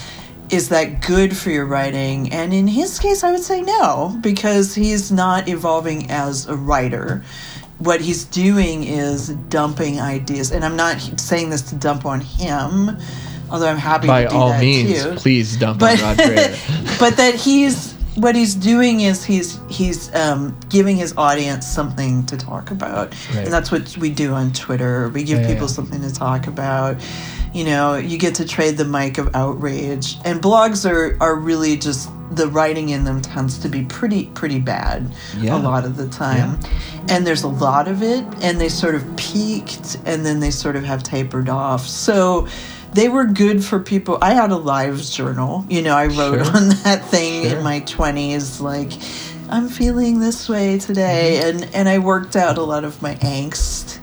S1: is that good for your writing? And in his case, I would say no, because he's not evolving as a writer. What he's doing is dumping ideas, and I'm not saying this to dump on him, although I'm happy
S4: By
S1: to do
S4: all
S1: that
S4: means,
S1: too.
S4: please dump
S1: But
S4: on Rod
S1: but that he's what he's doing is he's he's um, giving his audience something to talk about,
S4: Right.
S1: and that's what we do on Twitter. We give
S4: Yeah,
S1: people
S4: yeah.
S1: something to talk about. You know, you get to trade the mic of outrage, and blogs are are really just the writing in them tends to be pretty pretty bad
S4: Yeah.
S1: a lot of the time, and there's a lot of it, and they sort of peaked, and then they sort of have tapered off. So. They were good for people. I had a lives journal. You know, I wrote
S4: Sure.
S1: on that thing
S4: Sure.
S1: in my 20s like i'm feeling this way today
S4: Mm-hmm.
S1: and and i worked out a lot of my angst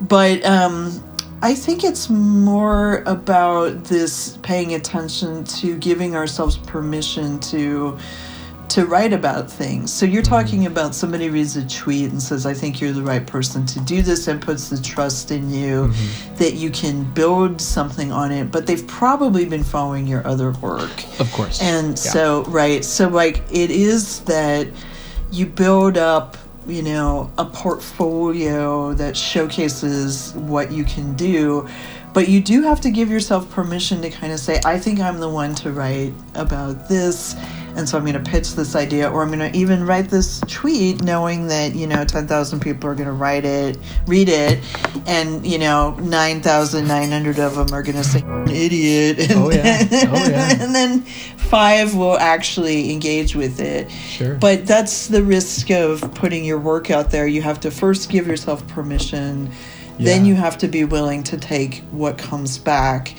S1: but um i think it's more about this paying attention to giving ourselves permission to to write about things so you're talking about somebody reads a tweet and says i think you're the right person to do this and puts the trust in you mm-hmm. that you can build something on it but they've probably been following your other work
S4: Of course.
S1: and
S4: Yeah.
S1: so, right, so like it is that you build up, you know, a portfolio that showcases what you can do, but you do have to give yourself permission to kind of say, I think I'm the one to write about this. And so I'm going to pitch this idea, or I'm going to even write this tweet, knowing that you know 10,000 people are going to write it, read it, and you know 9,900 of them are going to say idiot, and,
S4: Oh, yeah. Oh, yeah.
S1: and then five will actually engage with it.
S4: Sure.
S1: But that's the risk of putting your work out there. You have to first give yourself permission, then you have to be willing to take what comes back.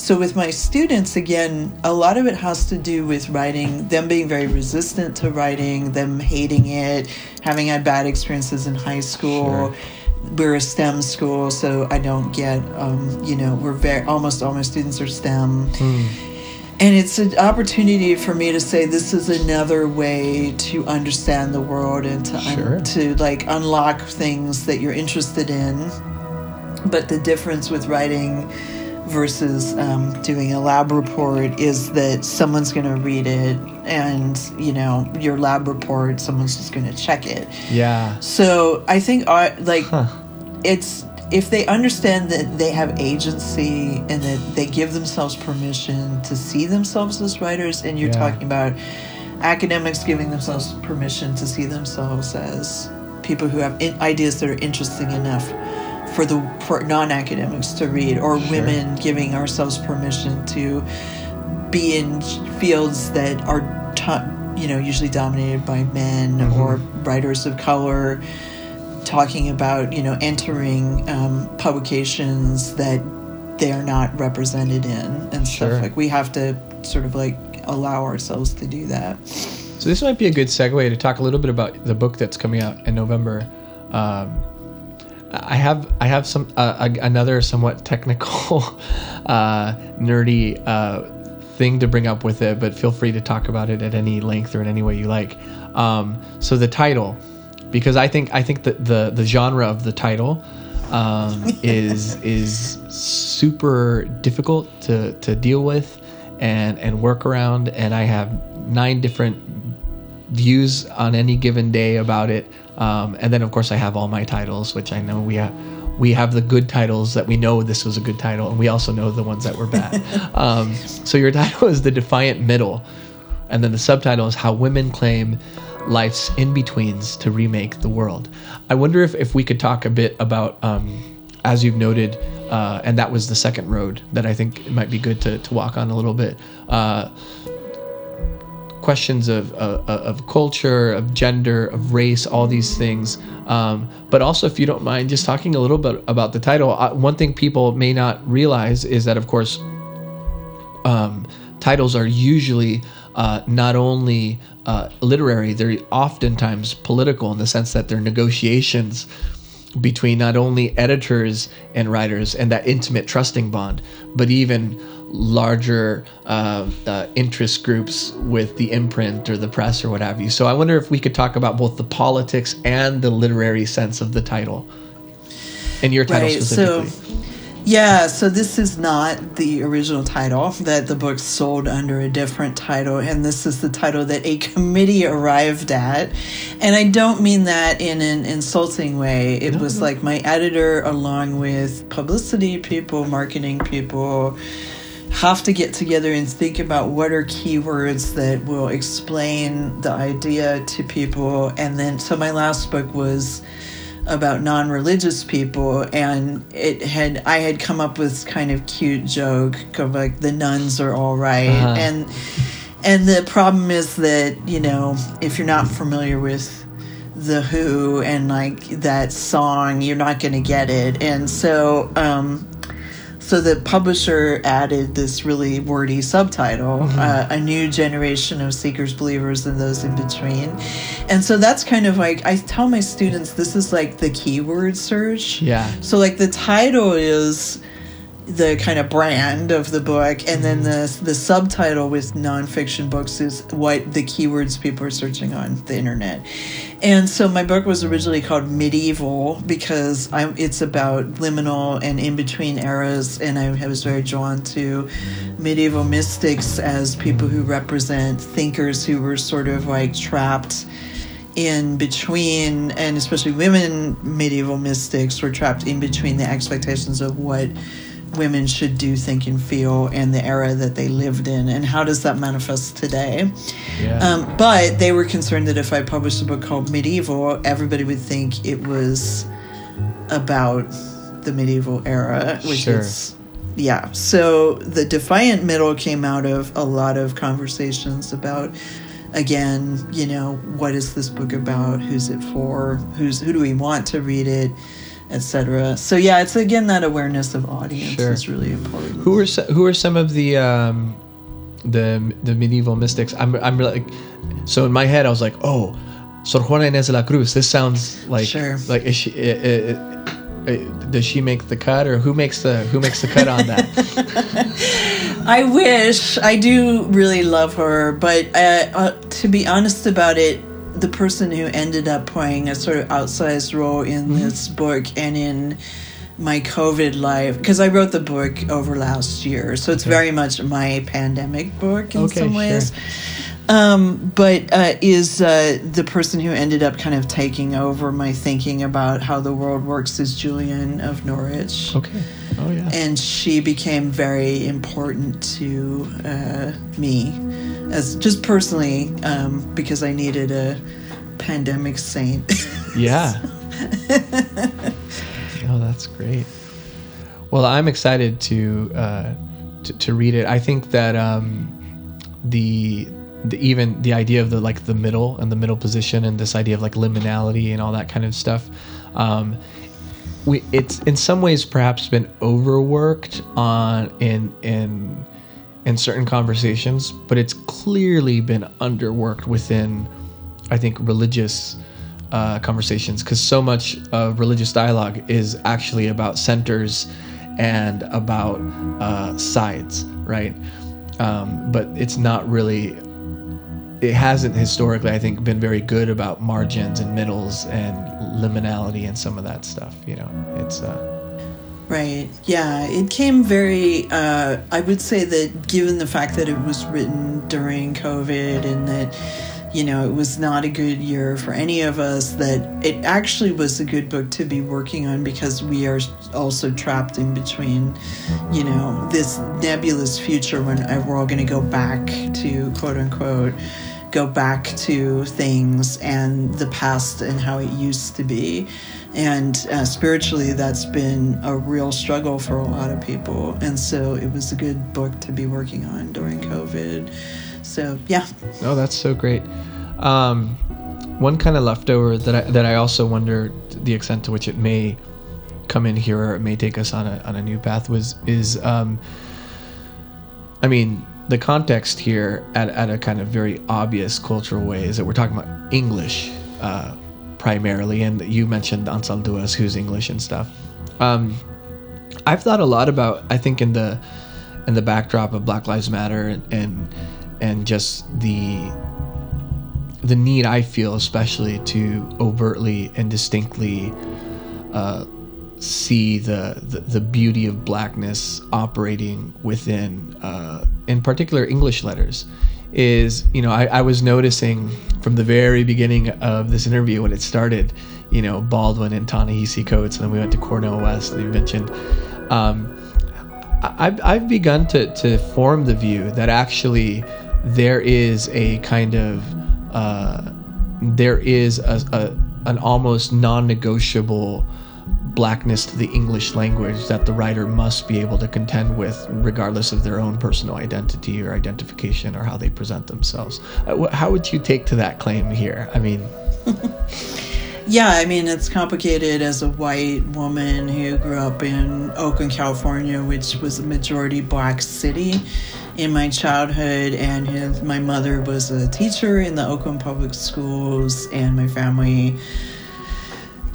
S1: So, with my students, again, a lot of it has to do with writing, them being very resistant to writing, them hating it, having had bad experiences in high school.
S4: Sure.
S1: We're a STEM school, so I don't get, um, you know, we're very, almost all my students are STEM. And it's an opportunity for me to say this is another way to understand the world and to un- to like unlock things that you're interested in. But the difference with writing versus um, doing a lab report is that someone's going to read it, and you know your lab report, someone's just going to check it.
S4: yeah.
S1: So I think uh, like it's if they understand that they have agency and that they give themselves permission to see themselves as writers, and you're
S4: Yeah.
S1: talking about academics giving themselves permission to see themselves as people who have in- ideas that are interesting enough for the for non-academics to read, or women giving ourselves permission to be in fields that are ta- you know usually dominated by men or writers of color talking about you know entering um, publications that they are not represented in and
S4: Sure.
S1: stuff like we have to sort of like allow ourselves to do that
S4: So this might be a good segue to talk a little bit about the book that's coming out in November. Um, I have I have some uh, a- another somewhat technical, uh, nerdy uh, thing to bring up with it, but feel free to talk about it at any length or in any way you like. Um, so the title, because I think I think that the the genre of the title um, is is super difficult to to deal with and and work around, and I have nine different views on any given day about it. Um, and then of course I have all my titles, which I know we have. We have the good titles that we know this was a good title, and we also know the ones that were bad. um, so your title is the Defiant Middle, and then the subtitle is How Women Claim Life's In Betweens to Remake the World. I wonder if, if we could talk a bit about, um, as you've noted, uh, and that was the second road that I think it might be good to, to walk on a little bit. Uh, questions of, uh, of culture, of gender, of race, all these things. Um, but also, if you don't mind, just talking a little bit about the title. Uh, one thing people may not realize is that, of course, um, titles are usually uh, not only uh, literary, they're oftentimes political in the sense that they're negotiations between not only editors and writers and that intimate trusting bond, but even larger uh, uh, interest groups with the imprint or the press or what have you. So I wonder if we could talk about both the politics and the literary sense of the title. And your title
S1: right so
S4: specifically.
S1: yeah so this is not the original title that the book sold under a different title and this is the title that a committee arrived at and i don't mean that in an insulting way it was like my editor along with publicity people marketing people have to get together and think about what are keywords that will explain the idea to people. And then so my last book was about non-religious people and it had i had come up with kind of cute joke of like the Nones are all right.
S4: Uh-huh.
S1: and and the problem is that you know if you're not familiar with the who and like that song you're not going to get it. And so um so the publisher added this really wordy subtitle uh, a new generation of seekers believers and those in between. And so that's kind of like i tell my students this is like the keyword search.
S4: Yeah.
S1: so like the title is the kind of brand of the book and then the the subtitle with nonfiction books is what the keywords people are searching on the internet and so my book was originally called medieval because I'm, it's about liminal and in between eras and I was very drawn to medieval mystics as people who represent thinkers who were sort of like trapped in between, and especially women medieval mystics were trapped in between the expectations of what women should do, think, and feel, and the era that they lived in, and how does that manifest today.
S4: Yeah.
S1: Um, but they were concerned that if I published a book called Medieval, everybody would think it was about the medieval era, which
S4: Sure.
S1: is yeah. So the Defiant Middle came out of a lot of conversations about again, you know, what is this book about? Who's it for? Who's who do we want to read it? Etc. So yeah, it's again that awareness of audience
S4: Sure.
S1: is really important.
S4: Who are so, who are some of the um, the the medieval mystics? I'm I'm like, so in my head I was like, oh, Sor Juana Inés de la Cruz. This sounds like
S1: Sure.
S4: like is she? Uh, uh, uh, does she make the cut, or who makes the who makes the cut on that?
S1: I wish. I do really love her, but uh, uh, to be honest about it, the person who ended up playing a sort of outsized role in
S4: Mm-hmm.
S1: this book and in my COVID life, because I wrote the book over last year, so it's
S4: Okay.
S1: very much my pandemic book in
S4: Okay,
S1: some
S4: sure.
S1: ways. Um, but uh, is uh, the person who ended up kind of taking over my thinking about how the world works is Julian of Norwich
S4: okay. Oh yeah.
S1: and she became very important to uh, me as just personally um, because I needed a pandemic saint.
S4: Yeah. oh, that's great. Well, I'm excited to uh, to, to read it. I think that um, the the even the idea of the like the middle and the middle position and this idea of like liminality and all that kind of stuff. Um, we it's in some ways perhaps been overworked on in in in certain conversations, but it's clearly been underworked within I think religious uh, conversations because so much of religious dialogue is actually about centers and about uh, sides, right? Um, but it's not really. It hasn't historically, I think, been very good about margins and middles and liminality and some of that stuff. You know, it's. Uh,
S1: Right. Yeah. It came very, uh, I would say that given the fact that it was written during COVID and that, you know, it was not a good year for any of us, that it actually was a good book to be working on because we are also trapped in between, you know, this nebulous future when uh, we're all going to go back to quote unquote go back to things and the past and how it used to be. And uh, spiritually, that's been a real struggle for a lot of people. And so it was a good book to be working on during COVID. So, yeah.
S4: Oh, that's so great. Um, one kind of leftover that I, that I also wonder the extent to which it may come in here or it may take us on a, on a new path was is um, I mean the context here at, at a kind of very obvious cultural way is that we're talking about English uh, primarily and you mentioned Anzaldúa's who's English and stuff. Um, I've thought a lot about I think in the in the backdrop of Black Lives Matter and and, and just the the need I feel especially to overtly and distinctly uh, see the, the the beauty of blackness operating within uh, in particular English letters is you know I, I was noticing from the very beginning of this interview when it started you know Baldwin and Ta-Nehisi Coates and then we went to Cornel West that you mentioned um, I've, I've begun to, to form the view that actually there is a kind of uh, there is a, a an almost non-negotiable blackness to the English language that the writer must be able to contend with, regardless of their own personal identity or identification or how they present themselves. Uh, How would you take to that claim here? I mean,
S1: Yeah, I mean, it's complicated as a white woman who grew up in Oakland, California, which was a majority black city in my childhood. And his, my mother was a teacher in the Oakland public schools, and my family.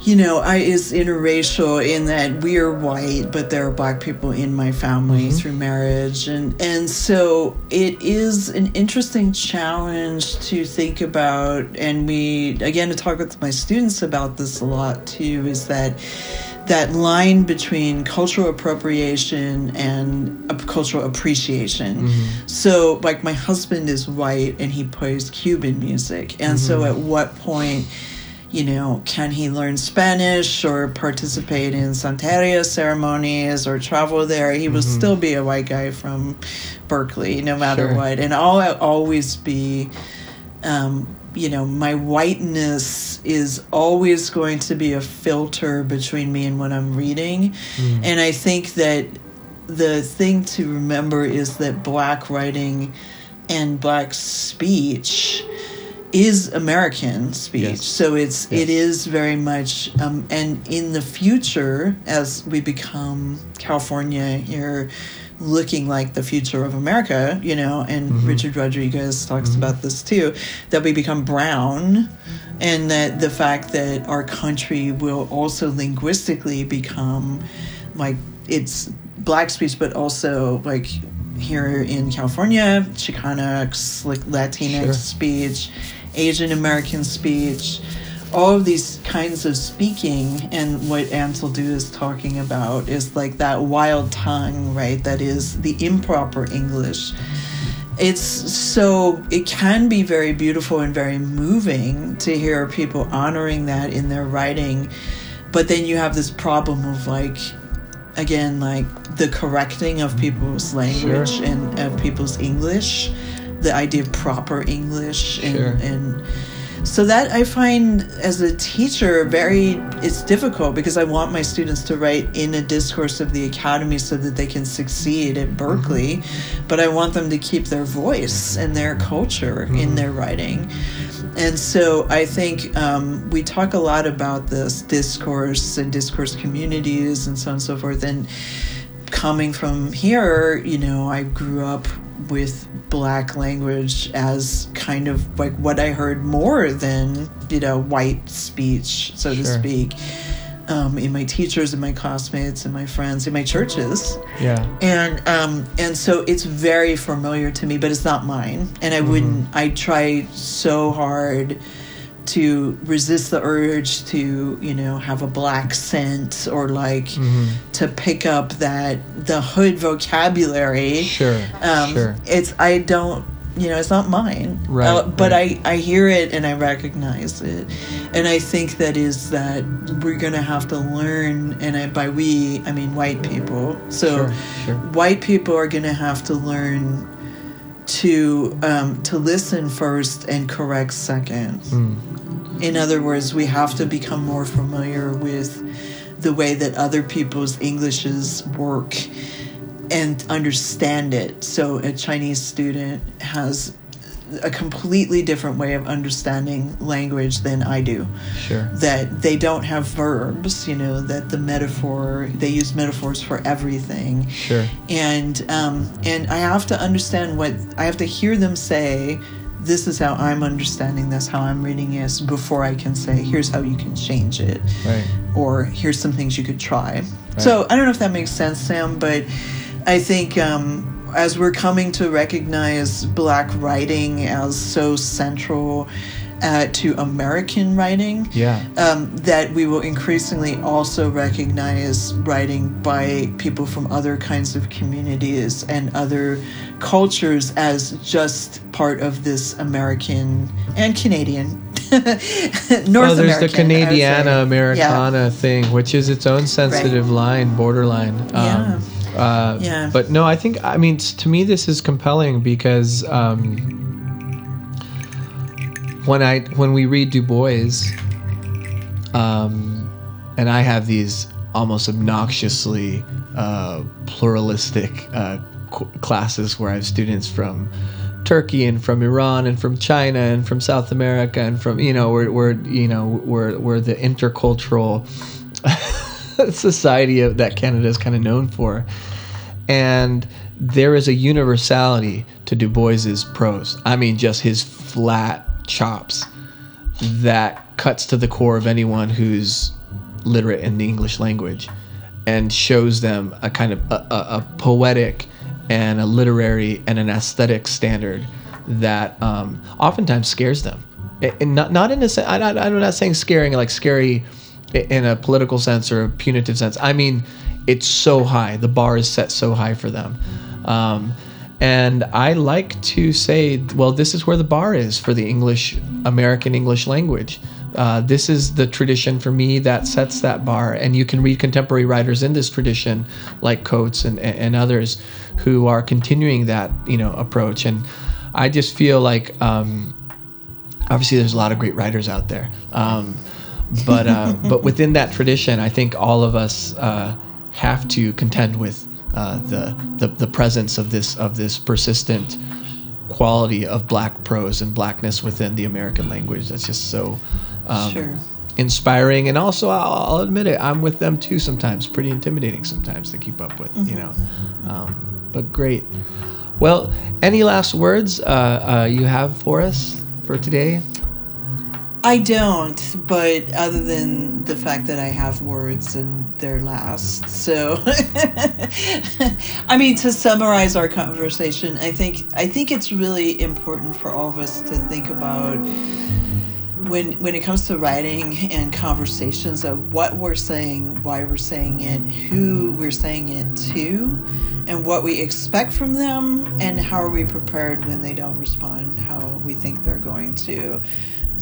S1: You know, I is interracial in that we are white, but there are black people in my family mm-hmm. through marriage, and and so it is an interesting challenge to think about. And we again to talk with my students about this a lot too. Is that that line between cultural appropriation and cultural appreciation. Mm-hmm. So, like, my husband is white and he plays Cuban music, and so mm-hmm. at what point? You know, can he learn Spanish or participate in Santeria ceremonies or travel there? He will still be a white guy from Berkeley, no matter
S4: Sure.
S1: what. And I'll always be, um, you know, my whiteness is always going to be a filter between me and what I'm reading. And I think that the thing to remember is that black writing and black speech is American speech.
S4: Yes.
S1: So it's it
S4: Yes.
S1: is very much um, and in the future as we become California here looking like the future of America, you know, and Richard Rodriguez talks about this too, that we become brown and that the fact that our country will also linguistically become like it's black speech but also like here in California, Chicanx, like Latinx
S4: Sure.
S1: speech, Asian American speech, all of these kinds of speaking, and what Anzaldúa is talking about is like that wild tongue, right? That is the improper English. It's so, it can be very beautiful and very moving to hear people honoring that in their writing. But then you have this problem of like, again, like the correcting of people's language
S4: Sure.
S1: and of people's English, the idea of proper English, and,
S4: Sure.
S1: and so that I find as a teacher very it's difficult because I want my students to write in a discourse of the academy so that they can succeed at Berkeley, but I want them to keep their voice and their culture in their writing. And so I think um, we talk a lot about this discourse and discourse communities and so on and so forth. And coming from here, you know, I grew up with black language as kind of like what I heard more than, you know, white speech, so to speak, um, in my teachers and my classmates and my friends in my churches.
S4: Yeah.
S1: and um and so it's very familiar to me but it's not mine. And i wouldn't i try so hard to resist the urge to you know have a black scent or like to pick up that the hood vocabulary
S4: Sure.
S1: um
S4: sure.
S1: it's i don't you know it's not mine
S4: Right,
S1: Uh, but
S4: right.
S1: i i hear it and i recognize it and i think that is that we're gonna have to learn and I, by we i mean white people so
S4: Sure, sure.
S1: white people are gonna have to learn to um, to listen first and correct second
S4: Hmm.
S1: in other words we have to become more familiar with the way that other people's englishes work and understand it. So a Chinese student has a completely different way of understanding language than I do.
S4: Sure.
S1: That they don't have verbs, you know, that the metaphor, they use metaphors for everything.
S4: Sure.
S1: And um, and I have to understand what I have to hear them say. This is how I'm understanding this, how I'm reading this, before I can say, here's how you can change it
S4: Right.
S1: or here's some things you could try. Right. So I don't know if that makes sense, Sam, but I think um, as we're coming to recognize Black writing as so central uh, to American writing,
S4: Yeah.
S1: um, that we will increasingly also recognize writing by people from other kinds of communities and other cultures as just part of this American and Canadian. North
S4: well, there's
S1: American,
S4: the
S1: I would say.
S4: Canadiana
S1: Yeah.
S4: Americana thing, which is its own sensitive line, borderline. Um, uh,
S1: Yeah.
S4: But no, I think I mean to me this is compelling because um, when I when we read Du Bois, um, and I have these almost obnoxiously uh, pluralistic uh, qu- classes where I have students from Turkey and from Iran and from China and from South America and from you know we're, we're you know we're, we're the intercultural society of, that Canada is kind of known for, and there is a universality to Du Bois's prose. I mean, just his flat chops that cuts to the core of anyone who's literate in the English language and shows them a kind of a, a, a poetic and a literary and an aesthetic standard that um, oftentimes scares them. And not, not in a sense, I'm not saying scaring like scary in a political sense or a punitive sense. I mean, it's so high. The bar is set so high for them. Um, and I like to say, well, this is where the bar is for the English, American English language. uh, this is the tradition for me that sets that bar. And you can read contemporary writers in this tradition, like Coates and, and others, who are continuing that you know approach. And I just feel like um, obviously there's a lot of great writers out there, um, but uh, but within that tradition, I think all of us uh, have to contend with uh, the, the the presence of this of this persistent quality of black prose and blackness within the American language. That's just so um,
S1: Sure.
S4: inspiring, and also I'll, I'll admit it, I'm with them too sometimes. Pretty intimidating sometimes to keep up with, you know. Um, but great. Well, any last words uh, uh, you have for us for today?
S1: I don't, but other than the fact that I have words and they're last. So I mean to summarize our conversation, I think I think it's really important for all of us to think about when when it comes to writing and conversations of what we're saying, why we're saying it, who we're saying it to, and what we expect from them, and how are we prepared when they don't respond how we think they're going to.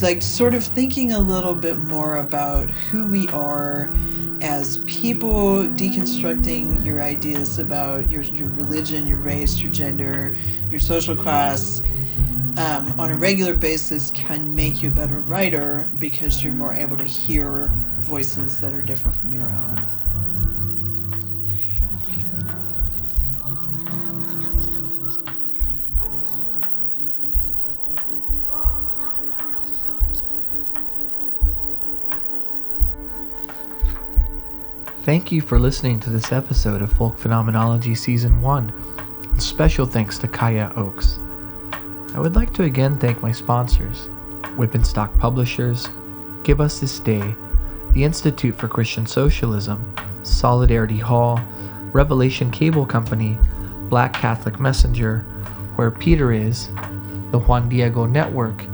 S1: Like sort of thinking a little bit more about who we are as people, deconstructing your ideas about your your religion, your race, your gender, your social class um, on a regular basis can make you a better writer because you're more able to hear voices that are different from your own.
S4: Thank you for listening to this episode of Folk Phenomenology Season 1. And special thanks to Kaya Oakes. I would like to again thank my sponsors Wipf and Stock Publishers, Give Us This Day, the Institute for Christian Socialism, Solidarity Hall, Revelation Cable Company, Black Catholic Messenger, Where Peter Is, the Juan Diego Network,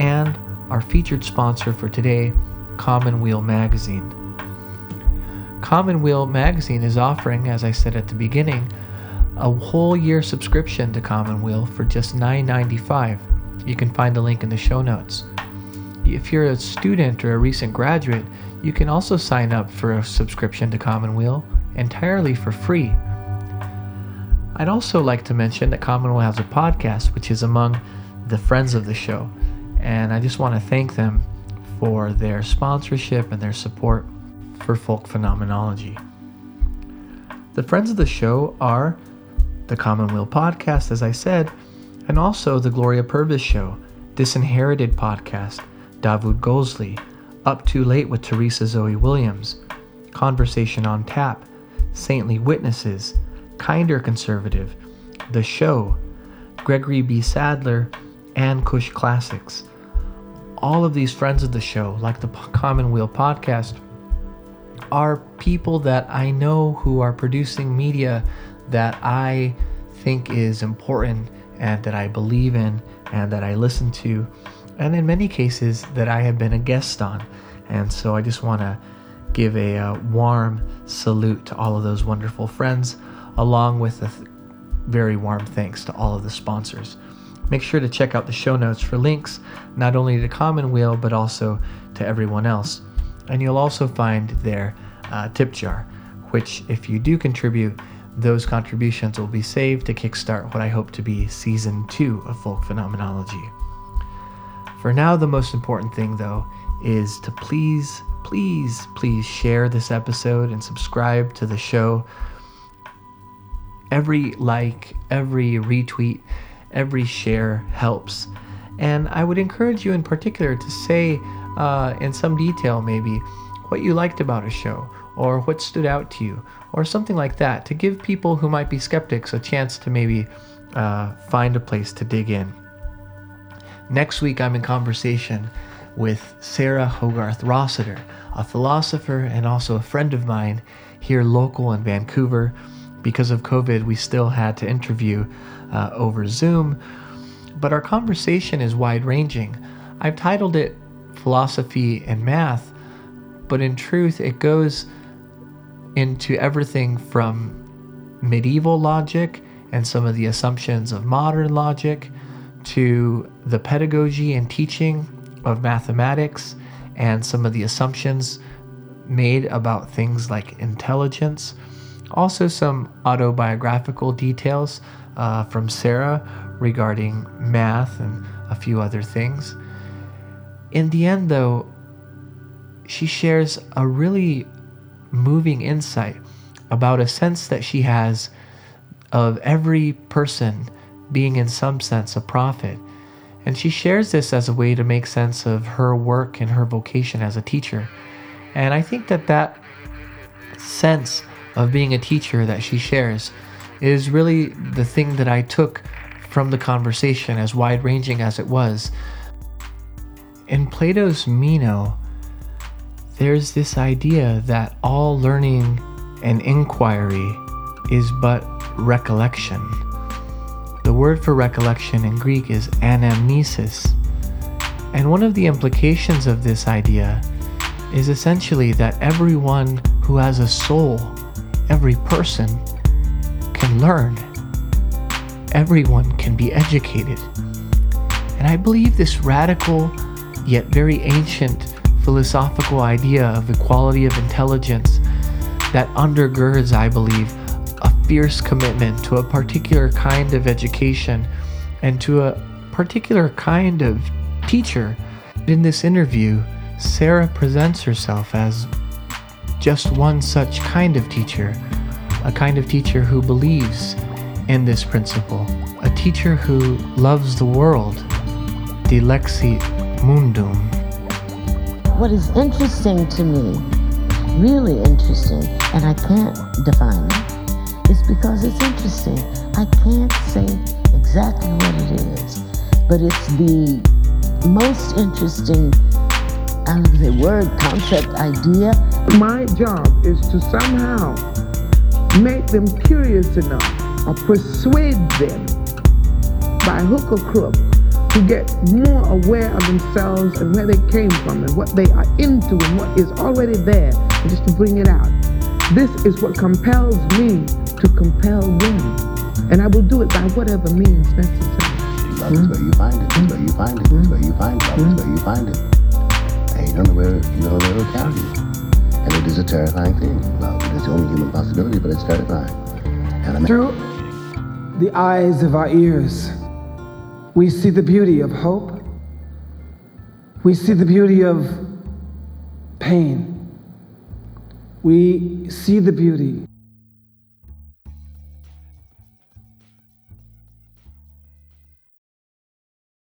S4: and our featured sponsor for today, Commonweal Magazine. Commonweal Magazine is offering, as I said at the beginning, a whole year subscription to Commonweal for just $9.95. You can find the link in the show notes. If you're a student or a recent graduate, you can also sign up for a subscription to Commonweal entirely for free. I'd also like to mention that Commonweal has a podcast, which is among the friends of the show, and I just want to thank them for their sponsorship and their support for folk phenomenology. The friends of the show are the Commonweal Podcast, as I said, and also the Gloria Purvis Show, Disinherited Podcast, Davud Golsley, Up Too Late with Teresa Zoe Williams, Conversation on Tap, Saintly Witnesses, Kinder Conservative, The Show, Gregory B. Sadler, and Cush Classics. All of these friends of the show, like the Commonweal Podcast, are people that I know who are producing media that I think is important and that I believe in and that I listen to, and in many cases that I have been a guest on. And so I just want to give a uh, warm salute to all of those wonderful friends, along with a th- very warm thanks to all of the sponsors. Make sure to check out the show notes for links not only to Commonweal but also to everyone else. And you'll also find their uh, tip jar, which, if you do contribute, those contributions will be saved to kickstart what I hope to be season two of Folk Phenomenology. For now, the most important thing, though, is to please, please, please share this episode and subscribe to the show. Every like, every retweet, every share helps. And I would encourage you in particular to say uh, in some detail, maybe, what you liked about a show, or what stood out to you, or something like that, to give people who might be skeptics a chance to maybe uh, find a place to dig in. Next week, I'm in conversation with Sarah Hogarth Rossiter, a philosopher and also a friend of mine here local in Vancouver. Because of COVID, we still had to interview uh, over Zoom, but our conversation is wide ranging. I've titled it Philosophy and Math, but in truth, it goes into everything from medieval logic and some of the assumptions of modern logic to the pedagogy and teaching of mathematics and some of the assumptions made about things like intelligence. Also, some autobiographical details uh, from Sarah regarding math and a few other things. In the end, though, she shares a really moving insight about a sense that she has of every person being, in some sense, a prophet. And she shares this as a way to make sense of her work and her vocation as a teacher. And I think that that sense of being a teacher that she shares is really the thing that I took from the conversation, as wide ranging as it was. In Plato's Meno, there's this idea that all learning and inquiry is but recollection. The word for recollection in Greek is anamnesis. And one of the implications of this idea is essentially that everyone who has a soul, every person, can learn. Everyone can be educated. And I believe this radical yet very ancient philosophical idea of equality of intelligence that undergirds, I believe, a fierce commitment to a particular kind of education and to a particular kind of teacher. In this interview, Sarah presents herself as just one such kind of teacher, a kind of teacher who believes in this principle, a teacher who loves the world, dilexit mundum.
S5: What is interesting to me, really interesting, and I can't define it, is because it's interesting. I can't say exactly what it is, but it's the most interesting I say word, concept, idea.
S6: My job is to somehow make them curious enough or persuade them by hook or crook to get more aware of themselves and where they came from and what they are into and what is already there, and just to bring it out. This is what compels me to compel them. And I will do it by whatever means necessary.
S2: Love is where you find it. That's where you find it. That's where you find it. Love is where you find it. And you don't know where you don't know where it'll carry you. And it is a terrifying thing. Love. It's the only human possibility, but it's terrifying. And I'm
S6: Through the eyes of our ears, we see the beauty of hope. We see the beauty of pain. We see the beauty